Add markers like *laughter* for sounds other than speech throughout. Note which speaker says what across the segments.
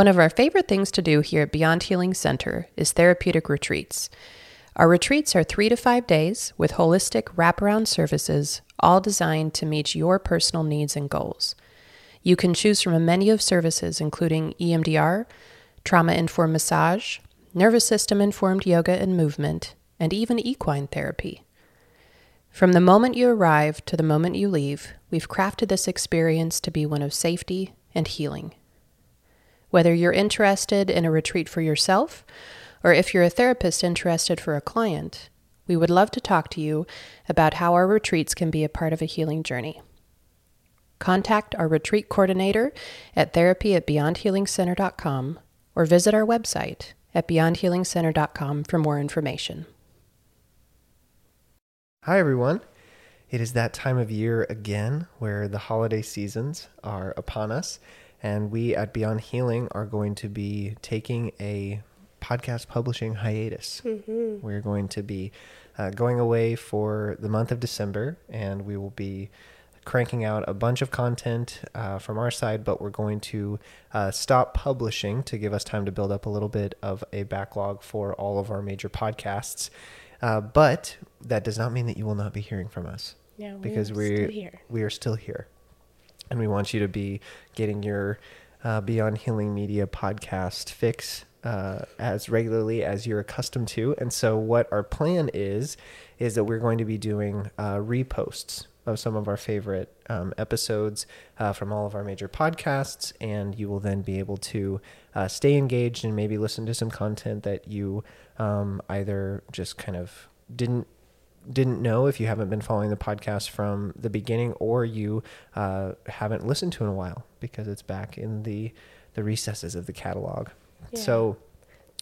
Speaker 1: One of our favorite things to do here at Beyond Healing Center is therapeutic retreats. Our retreats are three to five days with holistic wraparound services, all designed to meet your personal needs and goals. You can choose from a menu of services including EMDR, trauma informed massage, nervous system informed yoga and movement, and even equine therapy. From the moment you arrive to the moment you leave, we've crafted this experience to be one of safety and healing. Whether you're interested in a retreat for yourself, or if you're a therapist interested for a client, we would love to talk to you about how our retreats can be a part of a healing journey. Contact our retreat coordinator at therapy at beyondhealingcenter.com or visit our website at beyondhealingcenter.com for more information.
Speaker 2: Hi, everyone. It is that time of year again where the holiday seasons are upon us, and we at Beyond Healing are going to be taking a podcast publishing hiatus. Mm-hmm. We're going to be uh, going away for the month of December, and we will be cranking out a bunch of content uh, from our side, but we're going to uh, stop publishing to give us time to build up a little bit of a backlog for all of our major podcasts. Uh, but that does not mean that you will not be hearing from us.
Speaker 3: Yeah,
Speaker 2: because
Speaker 3: we're
Speaker 2: we we are still here, and we want you to be getting your uh, Beyond Healing Media podcast fix uh, as regularly as you're accustomed to. And so, what our plan is, is that we're going to be doing uh, reposts of some of our favorite um, episodes uh, from all of our major podcasts, and you will then be able to uh, stay engaged and maybe listen to some content that you um, either just kind of didn't didn't know if you haven't been following the podcast from the beginning or you uh, haven't listened to in a while because it's back in the the recesses of the catalog. Yeah. So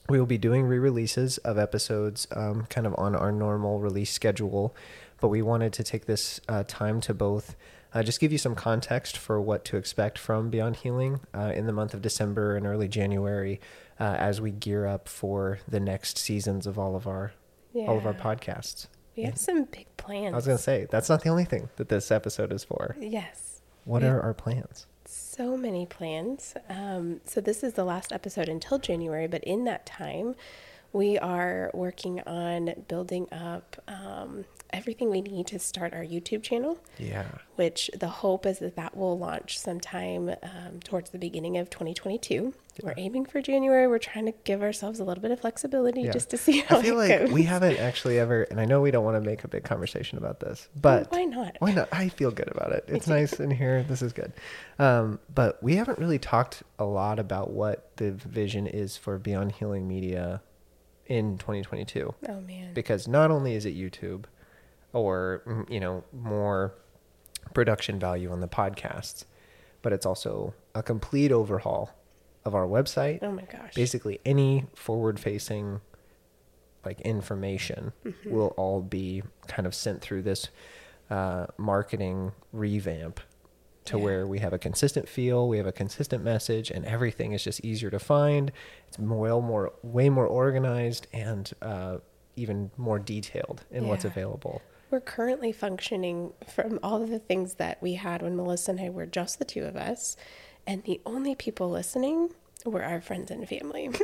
Speaker 2: we will be doing re-releases of episodes um, kind of on our normal release schedule but we wanted to take this uh, time to both uh, just give you some context for what to expect from Beyond Healing uh, in the month of December and early January uh, as we gear up for the next seasons of all of our yeah. all of our podcasts.
Speaker 3: We have some big plans.
Speaker 2: I was going to say that's not the only thing that this episode is for.
Speaker 3: Yes.
Speaker 2: What are our plans?
Speaker 3: So many plans. Um, so this is the last episode until January, but in that time, we are working on building up um, everything we need to start our YouTube channel.
Speaker 2: Yeah.
Speaker 3: Which the hope is that that will launch sometime um, towards the beginning of 2022. Yeah. We're aiming for January. We're trying to give ourselves a little bit of flexibility yeah. just to see how
Speaker 2: I feel like
Speaker 3: goes.
Speaker 2: we haven't actually ever, and I know we don't want to make a big conversation about this, but
Speaker 3: well, why not?
Speaker 2: Why not? I feel good about it. It's nice in here. This is good. Um, but we haven't really talked a lot about what the vision is for Beyond Healing Media in 2022.
Speaker 3: Oh man.
Speaker 2: Because not only is it YouTube, or mm, you know more production value on the podcasts but it's also a complete overhaul of our website
Speaker 3: oh my gosh
Speaker 2: basically any forward facing like information mm-hmm. will all be kind of sent through this uh, marketing revamp to yeah. where we have a consistent feel, we have a consistent message, and everything is just easier to find. It's well more, way more organized, and uh, even more detailed in yeah. what's available.
Speaker 3: We're currently functioning from all of the things that we had when Melissa and I were just the two of us, and the only people listening were our friends and family. *laughs*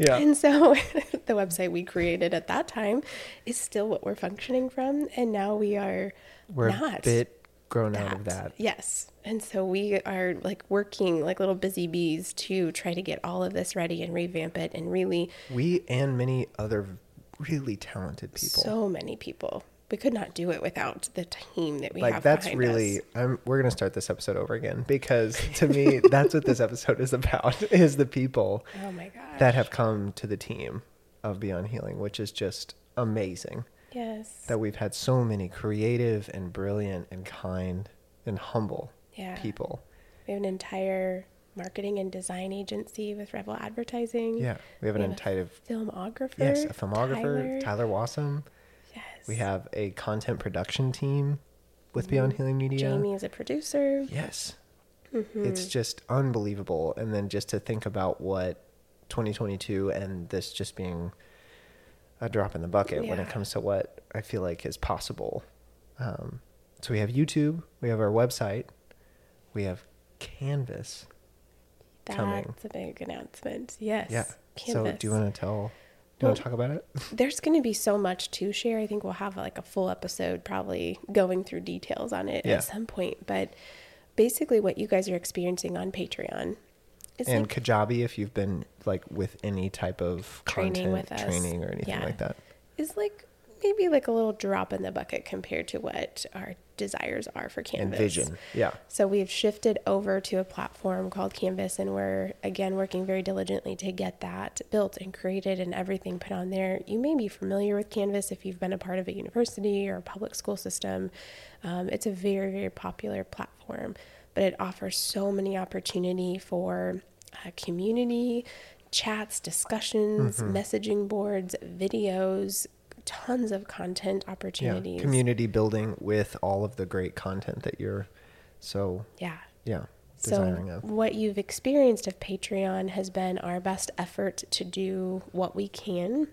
Speaker 2: Yeah.
Speaker 3: And so *laughs* the website we created at that time is still what we're functioning from. And now we are
Speaker 2: we're
Speaker 3: not
Speaker 2: a bit grown that. out of that.
Speaker 3: Yes. And so we are like working like little busy bees to try to get all of this ready and revamp it and really
Speaker 2: We and many other really talented people.
Speaker 3: So many people we could not do it without the team that we have.
Speaker 2: like,
Speaker 3: have.
Speaker 2: That's really. we're gonna start this episode over again because *laughs* to me, that's what this episode is about: *laughs* is the people.
Speaker 3: Oh my.
Speaker 2: That have come to the team of Beyond Healing, which is just amazing.
Speaker 3: Yes.
Speaker 2: That we've had so many creative and brilliant and kind and humble
Speaker 3: yeah.
Speaker 2: people.
Speaker 3: We have an entire marketing and design agency with Rebel Advertising.
Speaker 2: Yeah, we have an entire
Speaker 3: filmographer.
Speaker 2: Yes, a filmographer, Tyler, Tyler Wassam.
Speaker 3: Yes.
Speaker 2: We have a content production team with mm-hmm. Beyond Healing Media.
Speaker 3: Jamie is a producer.
Speaker 2: Yes. Mm-hmm. It's just unbelievable. And then just to think about what 2022 and this just being a drop in the bucket yeah. when it comes to what I feel like is possible. Um, so we have YouTube, we have our website, we have Canvas.
Speaker 3: That's
Speaker 2: coming.
Speaker 3: a big announcement. Yes.
Speaker 2: Yeah.
Speaker 3: Canvas.
Speaker 2: So do you want to tell? Do you
Speaker 3: Well-
Speaker 2: want to talk about it? *laughs*
Speaker 3: There's going to be so much to share. I think we'll have like a full episode probably going through details on it
Speaker 2: Yeah.
Speaker 3: at some point. But basically, what you guys are experiencing on Patreon
Speaker 2: and
Speaker 3: like
Speaker 2: Kajabi, if you've been like with any type of
Speaker 3: Training
Speaker 2: content
Speaker 3: with us.
Speaker 2: training or anything
Speaker 3: Yeah.
Speaker 2: like that.
Speaker 3: is like maybe like a little drop in the bucket compared to what our desires are for Canvas.
Speaker 2: And vision. Yeah.
Speaker 3: So we've shifted over to a platform called Canvas, and we're again working very diligently to get that built and created and everything put on there. You may be familiar with Canvas if you've been a part of a university or a public school system. Um, it's a very, very popular platform, but it offers so many opportunity for uh, community chats, discussions, messaging boards, videos. Tons of content
Speaker 2: Yeah.
Speaker 3: opportunities.
Speaker 2: Community building with all of the great content that you're so
Speaker 3: yeah.
Speaker 2: yeah
Speaker 3: So,
Speaker 2: of.
Speaker 3: what you've experienced of Patreon has been our best effort to do what we can.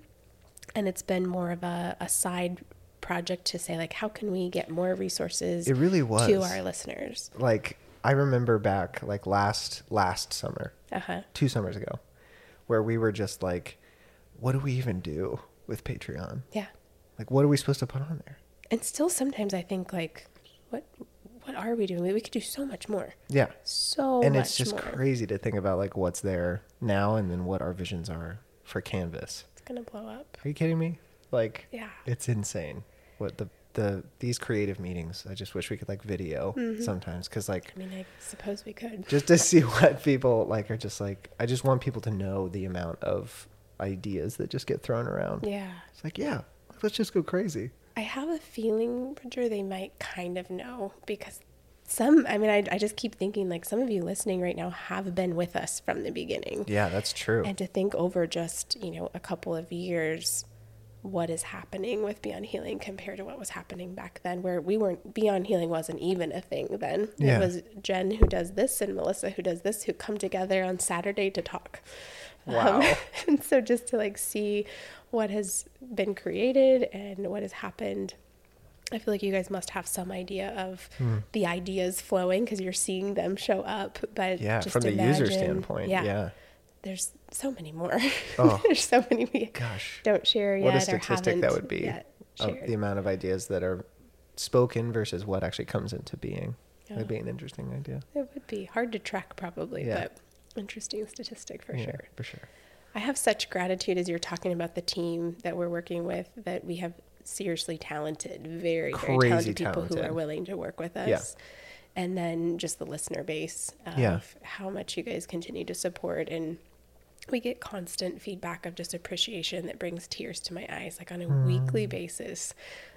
Speaker 3: And it's been more of a, a side project to say, like, how can we get more resources
Speaker 2: It really was to
Speaker 3: our listeners?
Speaker 2: Like I remember back like last last summer,
Speaker 3: Uh huh.
Speaker 2: two summers ago, where we were just like, what do we even do with Patreon?
Speaker 3: Yeah.
Speaker 2: Like what are we supposed to put on there?
Speaker 3: And still, sometimes I think, like, what what are we doing? We could do so much more.
Speaker 2: Yeah.
Speaker 3: So
Speaker 2: and it's just
Speaker 3: more.
Speaker 2: crazy to think about like what's there now and then what our visions are for Canvas.
Speaker 3: It's going to blow up.
Speaker 2: Are you kidding me? Like
Speaker 3: Yeah.
Speaker 2: it's insane. What the the these creative meetings. I just wish we could like video
Speaker 3: Mm-hmm.
Speaker 2: sometimes cuz like
Speaker 3: I mean, I suppose we could.
Speaker 2: just to *laughs* see what people like are just like I just want people to know the amount of ideas that just get thrown around.
Speaker 3: Yeah.
Speaker 2: It's like, yeah, let's just go crazy.
Speaker 3: I have a feeling, Bridger, they might kind of know because some, I mean, I, I just keep thinking like some of you listening right now have been with us from the beginning.
Speaker 2: Yeah, that's true.
Speaker 3: And to think over just, you know, a couple of years, what is happening with Beyond Healing compared to what was happening back then, where we weren't, Beyond Healing wasn't even a thing then.
Speaker 2: Yeah.
Speaker 3: It was Jen who does this and Melissa who does this who come together on Saturday to talk.
Speaker 2: Wow. *laughs*
Speaker 3: and so just to like see what has been created and what has happened. I feel like you guys must have some idea of the ideas flowing because you're seeing them show up. But
Speaker 2: Hmm. yeah,
Speaker 3: just
Speaker 2: from the user
Speaker 3: imagine-
Speaker 2: standpoint. Yeah.
Speaker 3: There's so many more. *laughs*
Speaker 2: Oh.
Speaker 3: there's so many we
Speaker 2: Gosh.
Speaker 3: don't share yet
Speaker 2: What a statistic that would be of the amount of ideas that are spoken versus what actually comes into being.
Speaker 3: Yeah.
Speaker 2: That'd be an interesting idea.
Speaker 3: It would be hard to track probably,
Speaker 2: Yeah.
Speaker 3: but interesting statistic for
Speaker 2: yeah,
Speaker 3: sure.
Speaker 2: For sure.
Speaker 3: I have such gratitude as you're talking about the team that we're working with that we have seriously talented, very, very
Speaker 2: Crazy
Speaker 3: talented people who are willing to work with us.
Speaker 2: Yeah.
Speaker 3: And then just the listener base of
Speaker 2: Yeah.
Speaker 3: how much you guys continue to support and we get constant feedback of just appreciation that brings tears to my eyes like on a weekly
Speaker 2: Mm.
Speaker 3: basis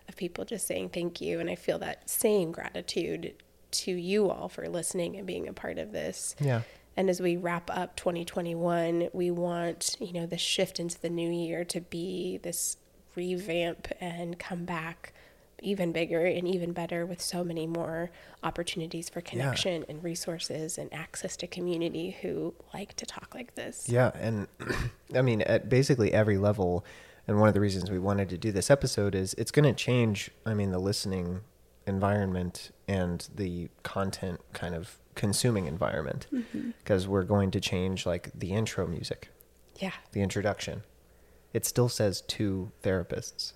Speaker 3: of people just saying thank you and I feel that same gratitude to you all for listening and being a part of this.
Speaker 2: Yeah.
Speaker 3: And as we wrap up 2021, we want, you know, the shift into the new year to be this revamp and come back even bigger and even better with so many more opportunities for connection and resources and access to community who like to talk like this.
Speaker 2: Yeah, and *clears throat* I mean, at basically every level, and one of the reasons we wanted to do this episode is it's going to change. I mean, the listening environment and the content kind of consuming environment, mm-hmm. because we're going to change like the intro music,
Speaker 3: Yeah,
Speaker 2: the introduction. It still says two therapists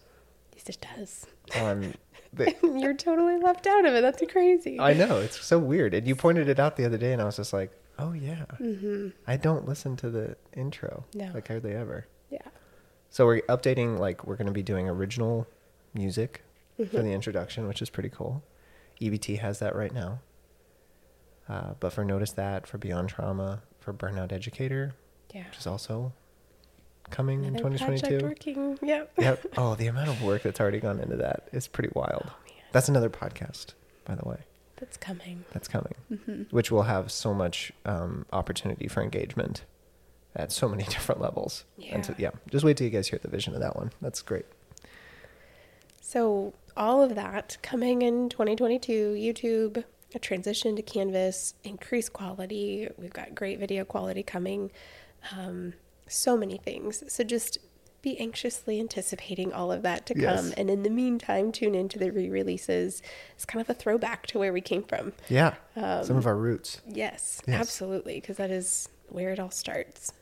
Speaker 3: yes, it does.
Speaker 2: on. *laughs* The,
Speaker 3: You're totally left out of it. That's crazy.
Speaker 2: I know it's so weird, and you pointed it out the other day, and I was just like, "Oh yeah, I don't listen to the intro,
Speaker 3: No.
Speaker 2: like hardly ever."
Speaker 3: yeah.
Speaker 2: So we're updating, like we're going to be doing original music for
Speaker 3: Mm-hmm.
Speaker 2: the introduction, which is pretty cool. EBT has that right now. Uh, but for Notice That, for Beyond Trauma, for Burnout Educator,
Speaker 3: Yeah.
Speaker 2: which is also coming in
Speaker 3: Another project
Speaker 2: 2022.
Speaker 3: working. Yep.
Speaker 2: Yep. *laughs* Oh, the amount of work that's already gone into that is pretty wild.
Speaker 3: Oh, man.
Speaker 2: That's another podcast, by the way.
Speaker 3: That's coming.
Speaker 2: That's coming,
Speaker 3: Mm-hmm.
Speaker 2: which will have so much um, opportunity for engagement at so many *laughs* different levels. And so,
Speaker 3: Yeah.
Speaker 2: yeah, just wait till you guys hear the vision of that one. That's great.
Speaker 3: So, all of that coming in 2022, YouTube, a transition to Canvas, increased quality. We've got great video quality coming. Um, so many things. So, just be anxiously anticipating all of that to
Speaker 2: Yes.
Speaker 3: come. And in the meantime, tune into the re releases. It's kind of a throwback to where we came from.
Speaker 2: Yeah.
Speaker 3: Um,
Speaker 2: Some of our roots.
Speaker 3: Yes,
Speaker 2: Yes.
Speaker 3: absolutely. Because that is where it all starts.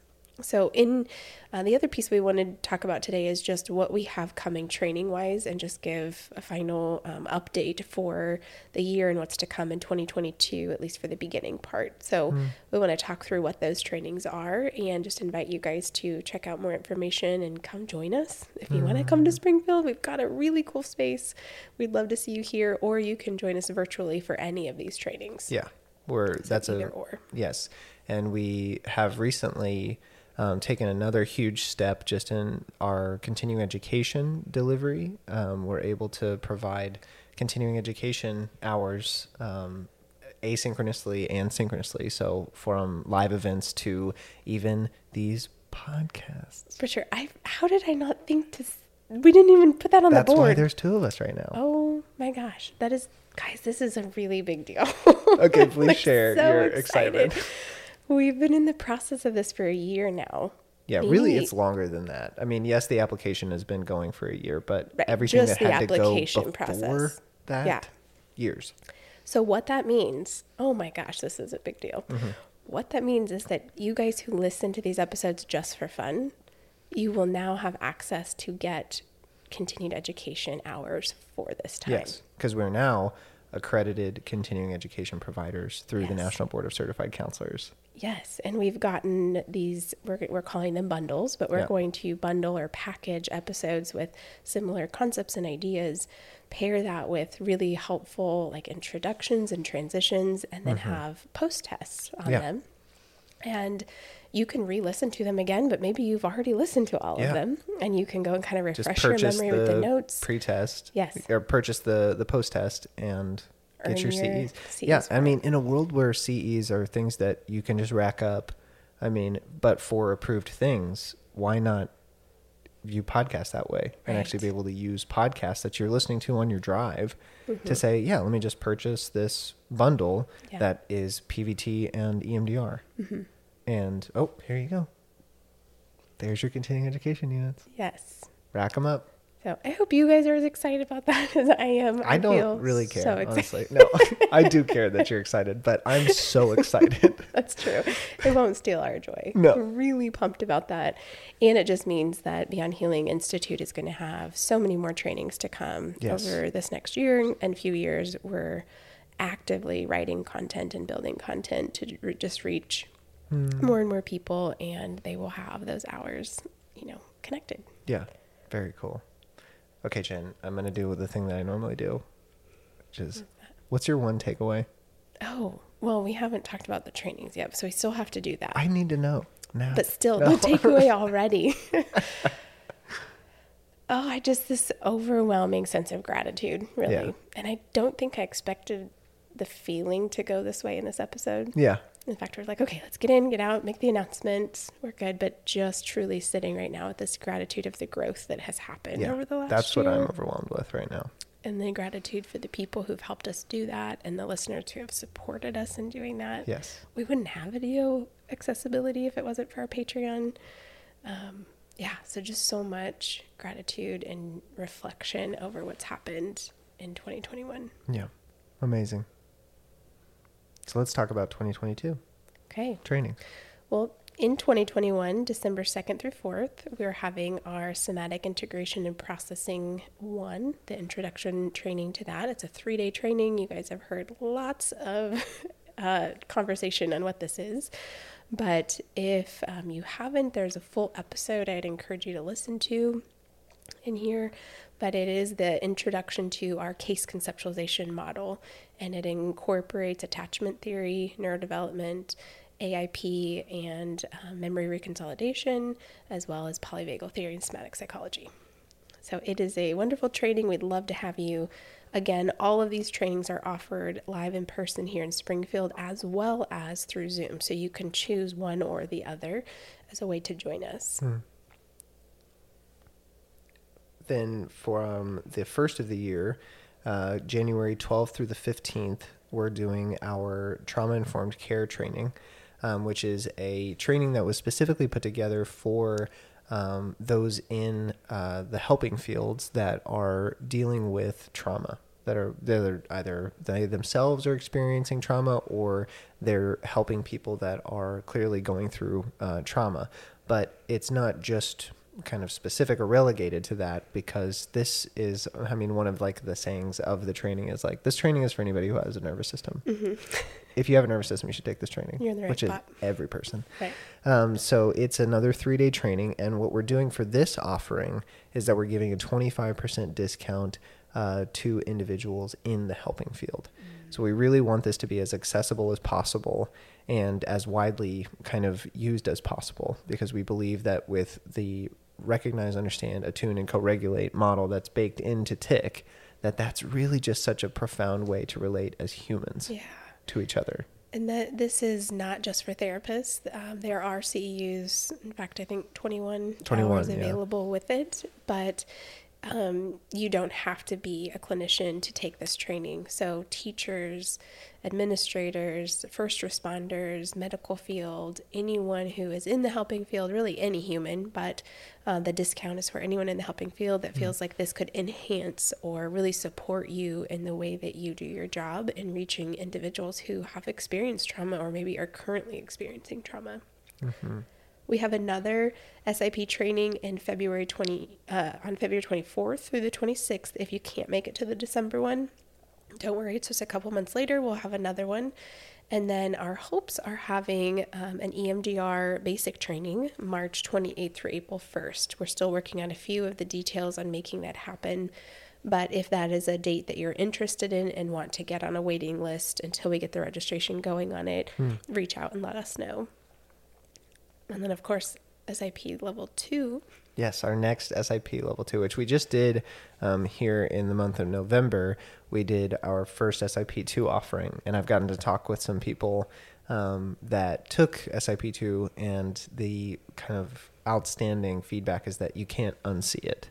Speaker 3: So, in uh, the other piece we wanted to talk about today is just what we have coming training wise and just give a final um, update for the year and what's to come in 2022, at least for the beginning part. So, mm. we want to talk through what those trainings are and just invite you guys to check out more information and come join us. If you mm. want to come to hmm. Springfield, we've got a really cool space. We'd love to see you here, or you can join us virtually for any of these trainings.
Speaker 2: Yeah, we're so that's a or. yes, and we have recently um, taken another huge step just in our continuing education delivery. Um, we're able to provide continuing education hours um, asynchronously and synchronously. So from live events to even these podcasts.
Speaker 3: For sure. I how did I not think to? We didn't even put that on
Speaker 2: That's
Speaker 3: the board.
Speaker 2: That's why there's two of us right now.
Speaker 3: Oh my gosh, that is guys. This is a really big deal.
Speaker 2: okay, *laughs* please like share so your excited. excitement.
Speaker 3: We've been in the process of this for a year now.
Speaker 2: Yeah, really, it's longer than that. I mean, yes, the application has been going for a year, but right. everything Just that had to go before process. that, yeah. years.
Speaker 3: So what that means? Oh my gosh, this is a big deal. Mm-hmm. What that means is that you guys who listen to these episodes just for fun, you will now have access to get continued education hours for this time. Yes,
Speaker 2: because we're now accredited continuing education providers through yes. the National Board of Certified Counselors.
Speaker 3: Yes, and we've gotten these, we're, we're calling them bundles, but we're yeah. going to bundle or package episodes with similar concepts and ideas, pair that with really helpful like introductions and transitions, and then mm-hmm. have post tests on yeah. them. And you can re-listen to them again, but maybe you've already listened to all yeah. of them, and you can go and kind of refresh your memory with the notes.
Speaker 2: Pre-test,
Speaker 3: yes,
Speaker 2: or purchase the the post-test and get your, your CEs. CEs. Yeah, I mean, in a world where CEs are things that you can just rack up, I mean, but for approved things, why not view podcasts that way and actually be able to use podcasts that you're listening to on your drive mm-hmm. to say, yeah, let me just purchase this bundle yeah. that is PVT and EMDR. Mm-hmm. And oh, here you go. There's your continuing education units.
Speaker 3: Yes.
Speaker 2: Rack them up.
Speaker 3: So I hope you guys are as excited about that *laughs* as I am.
Speaker 2: I, I don't really care, so honestly. No, *laughs* I do care that you're excited, but I'm so *laughs* excited.
Speaker 3: That's true. It won't steal our joy.
Speaker 2: No.
Speaker 3: We're really pumped about that. And it just means that Beyond Healing Institute is going to have so many more trainings to come yes. over this next year and few years. We're actively writing content and building content to just reach mm. more and more people, and they will have those hours, you know, connected.
Speaker 2: Yeah, very cool. Okay, Jen, I'm going to do the thing that I normally do, which is what's your one takeaway?
Speaker 3: Oh, well, we haven't talked about the trainings yet, so we still have to do that.
Speaker 2: I need to know now.
Speaker 3: But still, no. the *laughs* takeaway already. *laughs* oh, I just this overwhelming sense of gratitude, really. Yeah. And I don't think I expected the feeling to go this way in this episode.
Speaker 2: Yeah.
Speaker 3: In fact, we're like, okay, let's get in, get out, make the announcement. We're good. But just truly sitting right now with this gratitude of the growth that has happened yeah, over the last year.
Speaker 2: That's
Speaker 3: year.
Speaker 2: what I'm overwhelmed with right now.
Speaker 3: And the gratitude for the people who've helped us do that and the listeners who have supported us in doing that.
Speaker 2: Yes.
Speaker 3: We wouldn't have video accessibility if it wasn't for our Patreon. Um, yeah, so just so much gratitude and reflection over what's happened in 2021.
Speaker 2: Yeah, amazing. So let's talk about 2022.
Speaker 3: Okay.
Speaker 2: Training.
Speaker 3: Well, in 2021, December 2nd through 4th, we're having our somatic integration and processing one, the introduction training to that. It's a three day training. You guys have heard lots of *laughs* uh, conversation on what this is. But if um, you haven't, there's a full episode I'd encourage you to listen to in here but it is the introduction to our case conceptualization model, and it incorporates attachment theory, neurodevelopment, AIP, and uh, memory reconsolidation, as well as polyvagal theory and somatic psychology. So it is a wonderful training. We'd love to have you. Again, all of these trainings are offered live in person here in Springfield as well as through Zoom. So you can choose one or the other as a way to join us. Hmm
Speaker 2: then from the first of the year, uh, January 12th through the 15th, we're doing our trauma informed care training, um, which is a training that was specifically put together for um, those in uh, the helping fields that are dealing with trauma. that are they're either they themselves are experiencing trauma or they're helping people that are clearly going through uh, trauma. But it's not just kind of specific or relegated to that because this is i mean one of like the sayings of the training is like this training is for anybody who has a nervous system if you have a nervous system you should take this training
Speaker 3: You're in the right
Speaker 2: which
Speaker 3: spot.
Speaker 2: is every person
Speaker 3: Right.
Speaker 2: um, so it's another three day training. And what we're doing for this offering is that we're giving a 25% discount uh, to individuals in the helping field. So we really want this to be as accessible as possible and as widely kind of used as possible because we believe that with the recognize, understand, attune, and co regulate model that's baked into TIC, that that's really just such a profound way to relate as humans
Speaker 3: Yeah.
Speaker 2: to each other.
Speaker 3: And that this is not just for therapists. Um, there are CEUs, in fact, I think 21,
Speaker 2: 21,
Speaker 3: hours
Speaker 2: yeah.
Speaker 3: available with it, but um, you don't have to be a clinician to take this training. So, teachers, administrators, first responders, medical field, anyone who is in the helping field, really any human, but uh, the discount is for anyone in the helping field that feels like this could enhance or really support you in the way that you do your job in reaching individuals who have experienced trauma or maybe are currently experiencing trauma. We have another SIP training in February 20 uh, on February 24th through the 26th. If you can't make it to the December one, don't worry. It's just a couple months later. We'll have another one. And then our hopes are having um, an EMDR basic training March 28th through April 1st. We're still working on a few of the details on making that happen. But if that is a date that you're interested in and want to get on a waiting list until we get the registration going on it, reach out and let us know. And then, of course, SIP level two.
Speaker 2: Yes, our next SIP level two, which we just did um, here in the month of November, we did our first SIP two offering, and I've gotten to talk with some people um, that took SIP two, and the kind of outstanding feedback is that you can't unsee it.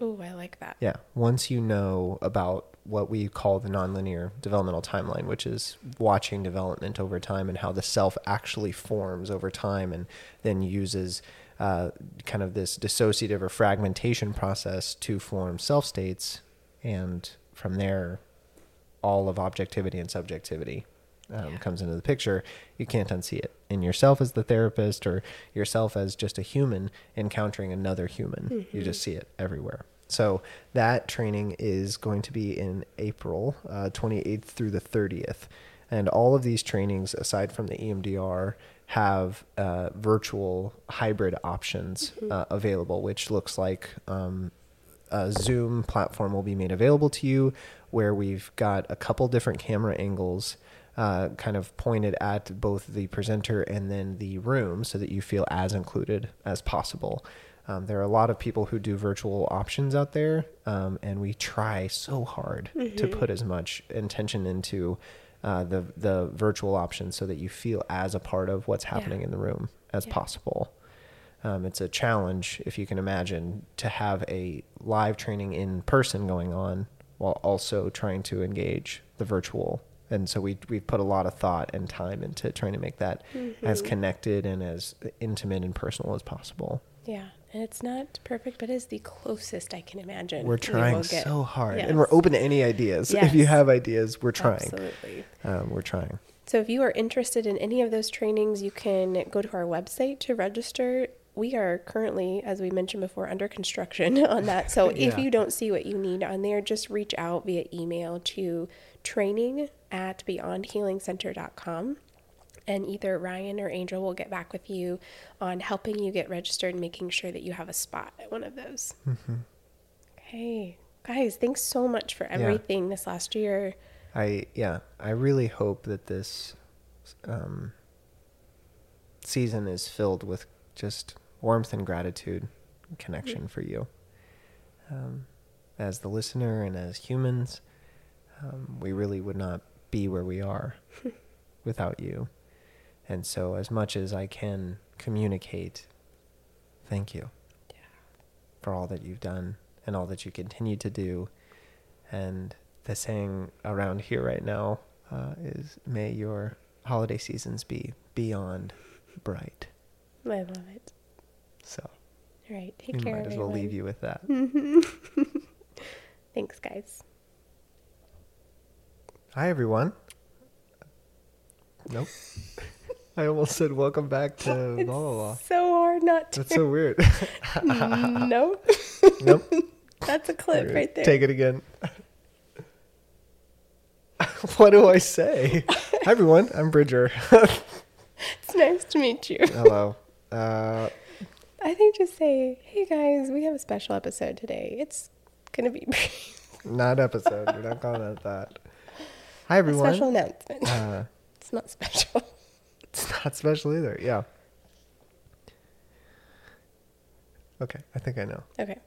Speaker 3: Oh, I like that.
Speaker 2: Yeah, once you know about what we call the nonlinear developmental timeline, which is watching development over time and how the self actually forms over time and then uses uh, kind of this dissociative or fragmentation process to form self states. And from there, all of objectivity and subjectivity um, comes into the picture. You can't unsee it in yourself as the therapist or yourself as just a human encountering another human. You just see it everywhere. So that training is going to be in April uh, 28th through the 30th. And all of these trainings, aside from the EMDR, have uh, virtual hybrid options uh, available, which looks like um, a Zoom platform will be made available to you where we've got a couple different camera angles uh, kind of pointed at both the presenter and then the room so that you feel as included as possible. Um, there are a lot of people who do virtual options out there, um, and we try so hard to put as much intention into uh, the the virtual options so that you feel as a part of what's happening in the room as
Speaker 3: Yeah.
Speaker 2: possible. Um, it's a challenge, if you can imagine, to have a live training in person going on while also trying to engage the virtual. And so we we've put a lot of thought and time into trying to make that as connected and as intimate and personal as possible.
Speaker 3: Yeah, and it's not perfect, but it's the closest I can imagine.
Speaker 2: We're trying
Speaker 3: get.
Speaker 2: so hard,
Speaker 3: Yes.
Speaker 2: and we're open to any ideas. If you have ideas, we're trying.
Speaker 3: Absolutely.
Speaker 2: Um, we're trying.
Speaker 3: So if you are interested in any of those trainings, you can go to our website to register. We are currently, as we mentioned before, under construction *laughs* on that. So if you don't see what you need on there, just reach out via email to training at beyondhealingcenter.com. And either Ryan or Angel will get back with you on helping you get registered and making sure that you have a spot at one of those. Okay. Guys, thanks so much for everything this last year.
Speaker 2: I yeah, I really hope that this um, season is filled with just warmth and gratitude, and connection for you. Um, as the listener and as humans, um, we really would not be where we are *laughs* without you. And so, as much as I can communicate, thank you for all that you've done and all that you continue to do. And the saying around here right now uh, is May your holiday seasons be beyond bright.
Speaker 3: I love it.
Speaker 2: So
Speaker 3: All right.
Speaker 2: we
Speaker 3: Take care.
Speaker 2: might as well leave you with that. *laughs*
Speaker 3: Thanks, guys.
Speaker 2: Hi, everyone. Nope. *laughs* I almost said welcome back to *laughs*
Speaker 3: It's
Speaker 2: blah blah blah.
Speaker 3: so hard not to.
Speaker 2: That's so weird. *laughs*
Speaker 3: nope. *laughs*
Speaker 2: nope.
Speaker 3: That's a clip right there.
Speaker 2: Take it again. what do I say? Hi, everyone. I'm Bridger.
Speaker 3: It's nice to meet you.
Speaker 2: Hello. Uh,
Speaker 3: I think just say, hey guys, we have a special episode today. It's gonna be
Speaker 2: not episode. We're not calling it that. Hi,
Speaker 3: a
Speaker 2: everyone.
Speaker 3: special announcement.
Speaker 2: Uh,
Speaker 3: It's not special. *laughs*
Speaker 2: it's not special either. Yeah. Okay. I think I know.
Speaker 3: Okay.